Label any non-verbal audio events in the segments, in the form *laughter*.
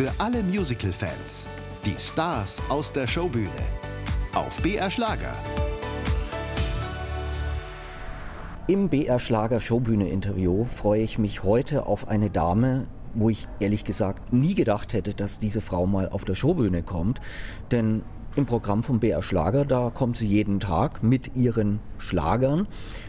Für alle Musical-Fans. Die Stars aus der Showbühne. Auf BR Schlager. Im BR Schlager Showbühne Interview freue ich mich heute auf eine Dame, wo ich ehrlich gesagt nie gedacht hätte, dass diese Frau mal auf der Showbühne kommt. Denn im Programm vom BR Schlager, da kommt sie jeden Tag mit ihren Schlagern.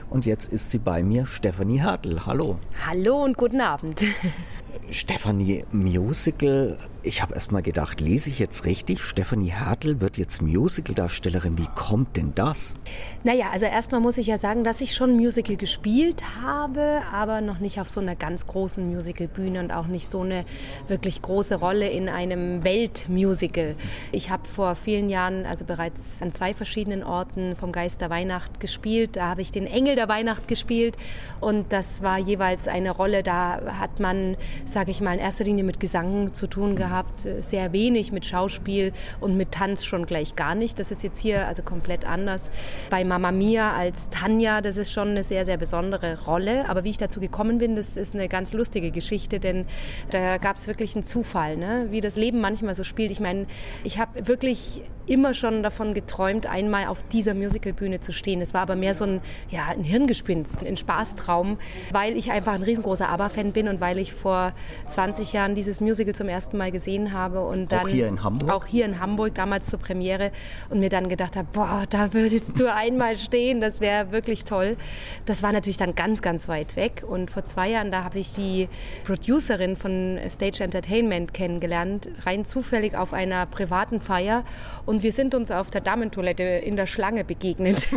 Und jetzt ist sie bei mir, Stefanie Hertel. Hallo. Hallo und guten Abend. *laughs* Stefanie, Musical, ich habe erst mal gedacht, lese ich jetzt richtig? Stefanie Hertel wird jetzt Musical-Darstellerin. Wie kommt denn das? Naja, also erstmal muss ich ja sagen, dass ich schon Musical gespielt habe, aber noch nicht auf so einer ganz großen Musicalbühne und auch nicht so eine wirklich große Rolle in einem Weltmusical. Ich habe vor vielen Jahren, also bereits an zwei verschiedenen Orten vom Geist der Weihnacht gespielt. Da habe ich den Engel der Weihnacht gespielt und das war jeweils eine Rolle, da hat man, sage ich mal, in erster Linie mit Gesang zu tun gehabt sehr wenig mit Schauspiel und mit Tanz schon gleich gar nicht. Das ist jetzt hier also komplett anders. Bei Mama Mia als Tanja, das ist schon eine sehr, sehr besondere Rolle. Aber wie ich dazu gekommen bin, das ist eine ganz lustige Geschichte, denn da gab es wirklich einen Zufall, ne? wie das Leben manchmal so spielt. Ich meine, ich habe wirklich immer schon davon geträumt, einmal auf dieser Musicalbühne zu stehen. Es war aber mehr so ein, ja, ein Hirngespinst, ein Spaßtraum, weil ich einfach ein riesengroßer ABBA-Fan bin und weil ich vor 20 Jahren dieses Musical zum ersten Mal gesehen habe und dann auch hier in Hamburg, auch hier in Hamburg damals zur Premiere und mir dann gedacht habe, boah, da würdest du einmal stehen, das wäre wirklich toll. Das war natürlich dann ganz, ganz weit weg und vor zwei Jahren, da habe ich die Producerin von Stage Entertainment kennengelernt, rein zufällig auf einer privaten Feier und wir sind uns auf der Damentoilette in der Schlange begegnet.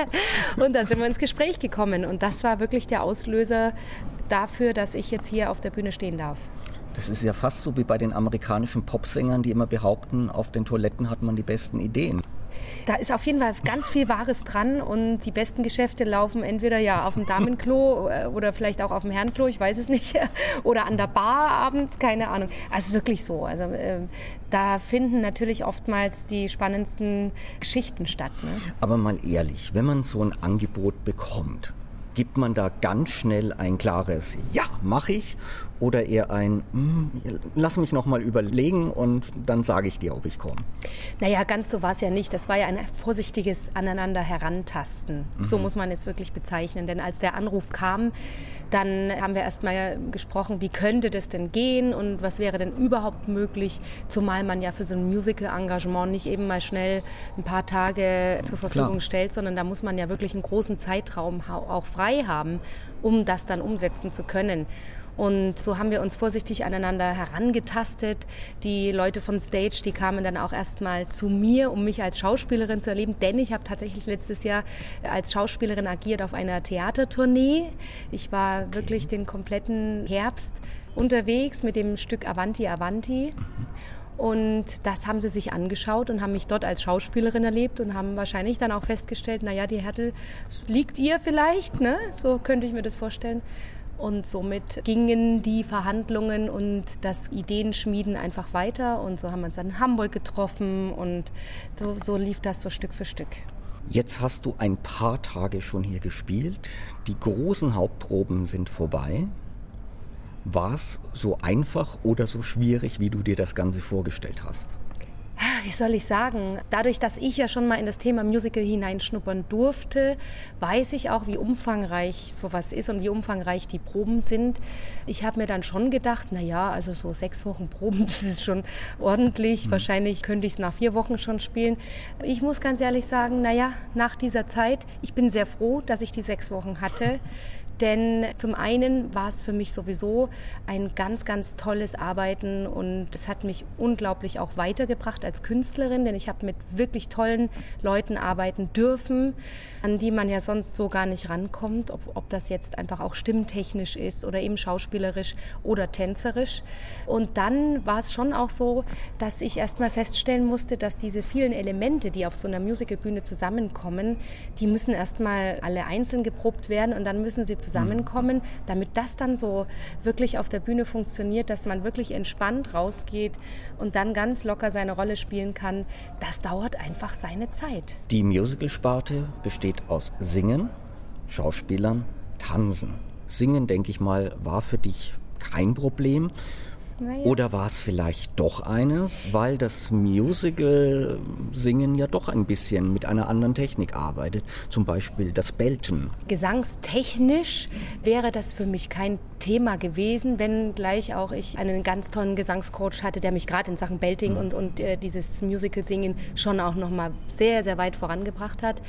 *laughs* und da sind wir ins Gespräch gekommen. Und das war wirklich der Auslöser dafür, dass ich jetzt hier auf der Bühne stehen darf. Das ist ja fast so wie bei den amerikanischen Popsängern, die immer behaupten, auf den Toiletten hat man die besten Ideen. Da ist auf jeden Fall ganz viel Wahres dran und die besten Geschäfte laufen entweder ja auf dem Damenklo äh, oder vielleicht auch auf dem Herrenklo, ich weiß es nicht, *laughs* oder an der Bar abends, keine Ahnung. Also es ist wirklich so. Also äh, da finden natürlich oftmals die spannendsten Geschichten statt. Ne? Aber mal ehrlich, wenn man so ein Angebot bekommt, gibt man da ganz schnell ein klares Ja, mache ich oder eher ein hm, Lass mich noch mal überlegen und dann sage ich dir, ob ich komme? Naja, ganz so war es ja nicht. Das war ja ein vorsichtiges Aneinander herantasten. Mhm. So muss man es wirklich bezeichnen. Denn als der Anruf kam, dann haben wir erst mal gesprochen, wie könnte das denn gehen und was wäre denn überhaupt möglich, zumal man ja für so ein Musical-Engagement nicht eben mal schnell ein paar Tage zur Verfügung Klar. stellt, sondern da muss man ja wirklich einen großen Zeitraum auch frei haben, um das dann umsetzen zu können. Und so haben wir uns vorsichtig aneinander herangetastet. Die Leute von Stage, die kamen dann auch erstmal zu mir, um mich als Schauspielerin zu erleben, denn ich habe tatsächlich letztes Jahr als Schauspielerin agiert auf einer Theatertournee. Ich war okay. wirklich den kompletten Herbst unterwegs mit dem Stück Avanti Avanti. Mhm. Und das haben sie sich angeschaut und haben mich dort als Schauspielerin erlebt und haben wahrscheinlich dann auch festgestellt, naja, die Härtel liegt ihr vielleicht, ne? so könnte ich mir das vorstellen. Und somit gingen die Verhandlungen und das Ideenschmieden einfach weiter. Und so haben wir uns dann in Hamburg getroffen und so, so lief das so Stück für Stück. Jetzt hast du ein paar Tage schon hier gespielt. Die großen Hauptproben sind vorbei. War es so einfach oder so schwierig, wie du dir das Ganze vorgestellt hast? Wie soll ich sagen, dadurch, dass ich ja schon mal in das Thema Musical hineinschnuppern durfte, weiß ich auch, wie umfangreich sowas ist und wie umfangreich die Proben sind. Ich habe mir dann schon gedacht, na ja, also so sechs Wochen Proben, *laughs* das ist schon ordentlich. Mhm. Wahrscheinlich könnte ich es nach vier Wochen schon spielen. Ich muss ganz ehrlich sagen, na ja, nach dieser Zeit, ich bin sehr froh, dass ich die sechs Wochen hatte. Denn zum einen war es für mich sowieso ein ganz, ganz tolles Arbeiten und es hat mich unglaublich auch weitergebracht als Künstlerin, denn ich habe mit wirklich tollen Leuten arbeiten dürfen, an die man ja sonst so gar nicht rankommt, ob, ob das jetzt einfach auch stimmtechnisch ist oder eben schauspielerisch oder tänzerisch. Und dann war es schon auch so, dass ich erst mal feststellen musste, dass diese vielen Elemente, die auf so einer Musicalbühne zusammenkommen, die müssen erst mal alle einzeln geprobt werden und dann müssen sie zusammenkommen, damit das dann so wirklich auf der Bühne funktioniert, dass man wirklich entspannt rausgeht und dann ganz locker seine Rolle spielen kann, das dauert einfach seine Zeit. Die Musicalsparte besteht aus Singen, Schauspielern, Tanzen. Singen, denke ich mal, war für dich kein Problem. Naja. Oder war es vielleicht doch eines, weil das Musical-Singen ja doch ein bisschen mit einer anderen Technik arbeitet, zum Beispiel das Belten? Gesangstechnisch wäre das für mich kein Thema gewesen, wenn gleich auch ich einen ganz tollen Gesangscoach hatte, der mich gerade in Sachen Belting mhm. und, und äh, dieses Musical-Singen schon auch nochmal sehr, sehr weit vorangebracht hat.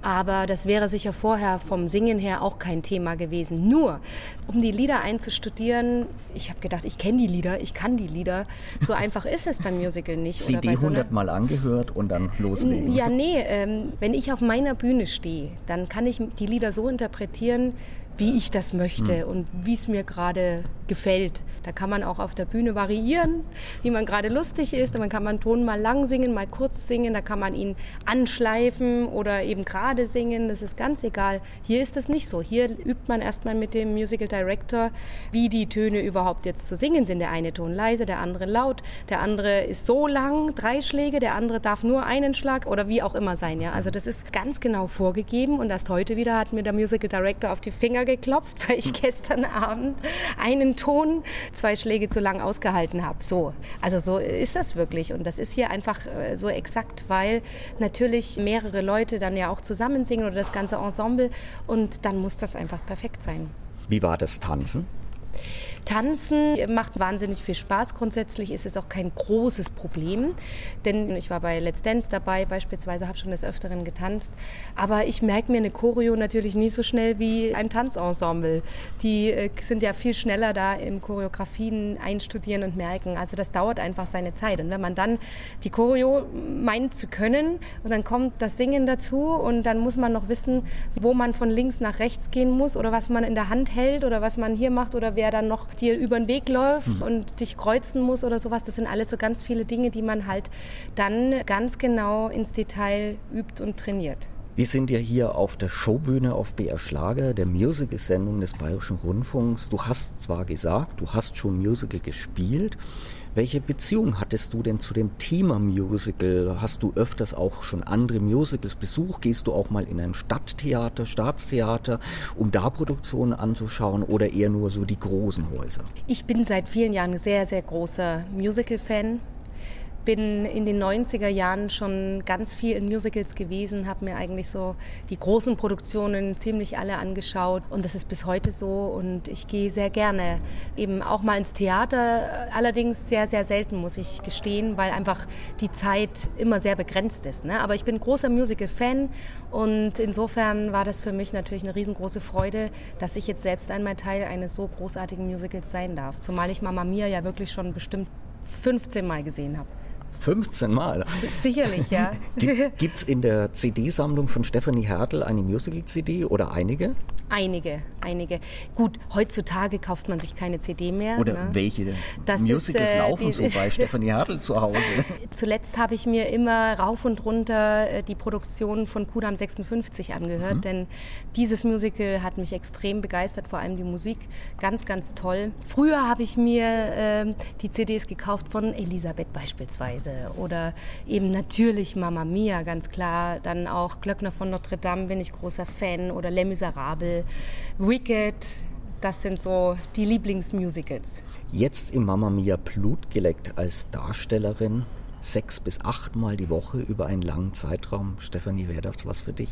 Aber das wäre sicher vorher vom Singen her auch kein Thema gewesen. Nur, um die Lieder einzustudieren, ich habe gedacht, ich kenne die Lieder, ich kann die Lieder. So *laughs* einfach ist es beim Musical nicht. CD so 100 Mal angehört und dann loslegen. Ja, nee, ähm, wenn ich auf meiner Bühne stehe, dann kann ich die Lieder so interpretieren, wie ich das möchte mhm. und wie es mir gerade gefällt. Da kann man auch auf der Bühne variieren, wie man gerade lustig ist. Man kann man Ton mal lang singen, mal kurz singen. Da kann man ihn anschleifen oder eben gerade singen. Das ist ganz egal. Hier ist das nicht so. Hier übt man erstmal mit dem Musical Director, wie die Töne überhaupt jetzt zu singen sind. Der eine Ton leise, der andere laut, der andere ist so lang, drei Schläge, der andere darf nur einen Schlag oder wie auch immer sein. Ja? Also das ist ganz genau vorgegeben und erst heute wieder hat mir der Musical Director auf die Finger geklopft, weil ich gestern Abend einen Ton zwei Schläge zu lang ausgehalten habe. So, also so ist das wirklich und das ist hier einfach äh, so exakt, weil natürlich mehrere Leute dann ja auch zusammen singen oder das ganze Ensemble und dann muss das einfach perfekt sein. Wie war das Tanzen? Tanzen macht wahnsinnig viel Spaß. Grundsätzlich ist es auch kein großes Problem, denn ich war bei Let's Dance dabei beispielsweise, habe schon des Öfteren getanzt. Aber ich merke mir eine Choreo natürlich nie so schnell wie ein Tanzensemble. Die äh, sind ja viel schneller da im Choreografien einstudieren und merken. Also das dauert einfach seine Zeit. Und wenn man dann die Choreo meint zu können und dann kommt das Singen dazu und dann muss man noch wissen, wo man von links nach rechts gehen muss oder was man in der Hand hält oder was man hier macht oder wer dann noch dir über den Weg läuft mhm. und dich kreuzen muss oder sowas. Das sind alles so ganz viele Dinge, die man halt dann ganz genau ins Detail übt und trainiert. Wir sind ja hier auf der Showbühne auf BR Schlager, der Musical-Sendung des Bayerischen Rundfunks. Du hast zwar gesagt, du hast schon Musical gespielt. Welche Beziehung hattest du denn zu dem Thema Musical? Hast du öfters auch schon andere Musicals besucht? Gehst du auch mal in ein Stadttheater, Staatstheater, um da Produktionen anzuschauen oder eher nur so die großen Häuser? Ich bin seit vielen Jahren sehr, sehr großer Musical-Fan bin in den 90er Jahren schon ganz viel in Musicals gewesen, habe mir eigentlich so die großen Produktionen ziemlich alle angeschaut und das ist bis heute so und ich gehe sehr gerne eben auch mal ins Theater, allerdings sehr, sehr selten, muss ich gestehen, weil einfach die Zeit immer sehr begrenzt ist. Ne? Aber ich bin großer Musical-Fan und insofern war das für mich natürlich eine riesengroße Freude, dass ich jetzt selbst einmal Teil eines so großartigen Musicals sein darf. Zumal ich Mama Mia ja wirklich schon bestimmt 15 Mal gesehen habe. 15 Mal. Sicherlich, ja. *laughs* Gibt es in der CD-Sammlung von Stephanie Hertel eine Musical-CD oder einige? Einige, einige. Gut, heutzutage kauft man sich keine CD mehr. Oder ne? welche das Musicals ist, äh, laufen so bei Stephanie Hertel zu Hause? *laughs* Zuletzt habe ich mir immer rauf und runter äh, die Produktion von Kudam 56 angehört, mhm. denn dieses Musical hat mich extrem begeistert, vor allem die Musik. Ganz, ganz toll. Früher habe ich mir äh, die CDs gekauft von Elisabeth beispielsweise oder eben natürlich Mama Mia, ganz klar. Dann auch Glöckner von Notre Dame bin ich großer Fan oder Les Miserables, Wicked. Das sind so die Lieblingsmusicals. Jetzt im Mama Mia Blut geleckt als Darstellerin sechs bis achtmal die Woche über einen langen Zeitraum. Stefanie, wäre das was für dich?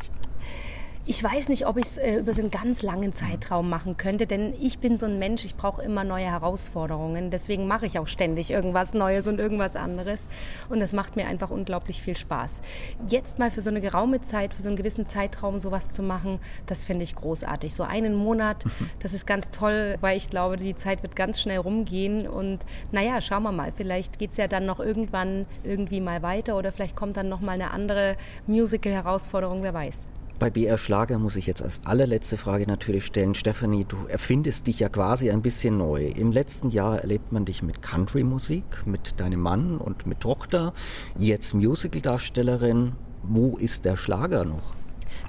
Ich weiß nicht, ob ich es äh, über so einen ganz langen Zeitraum machen könnte, denn ich bin so ein Mensch, ich brauche immer neue Herausforderungen. Deswegen mache ich auch ständig irgendwas Neues und irgendwas anderes. Und das macht mir einfach unglaublich viel Spaß. Jetzt mal für so eine geraume Zeit, für so einen gewissen Zeitraum sowas zu machen, das finde ich großartig. So einen Monat, *laughs* das ist ganz toll, weil ich glaube, die Zeit wird ganz schnell rumgehen. Und naja, schauen wir mal, vielleicht geht es ja dann noch irgendwann irgendwie mal weiter oder vielleicht kommt dann noch mal eine andere Musical-Herausforderung, wer weiß. Bei BR Schlager muss ich jetzt als allerletzte Frage natürlich stellen. Stefanie, du erfindest dich ja quasi ein bisschen neu. Im letzten Jahr erlebt man dich mit Country-Musik, mit deinem Mann und mit Tochter. Jetzt Musical-Darstellerin. Wo ist der Schlager noch?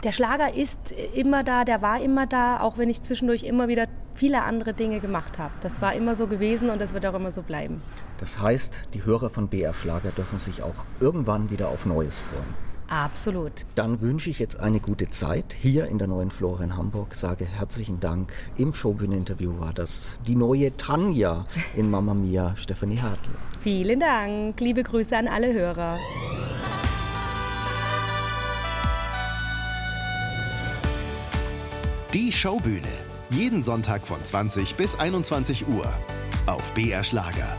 Der Schlager ist immer da, der war immer da, auch wenn ich zwischendurch immer wieder viele andere Dinge gemacht habe. Das war immer so gewesen und das wird auch immer so bleiben. Das heißt, die Hörer von BR Schlager dürfen sich auch irgendwann wieder auf Neues freuen. Absolut. Dann wünsche ich jetzt eine gute Zeit hier in der neuen Flora in Hamburg. Sage herzlichen Dank. Im Showbühnen-Interview war das die neue Tanja in Mamma Mia, Stefanie Hartl. Vielen Dank. Liebe Grüße an alle Hörer. Die Showbühne. Jeden Sonntag von 20 bis 21 Uhr. Auf BR Schlager.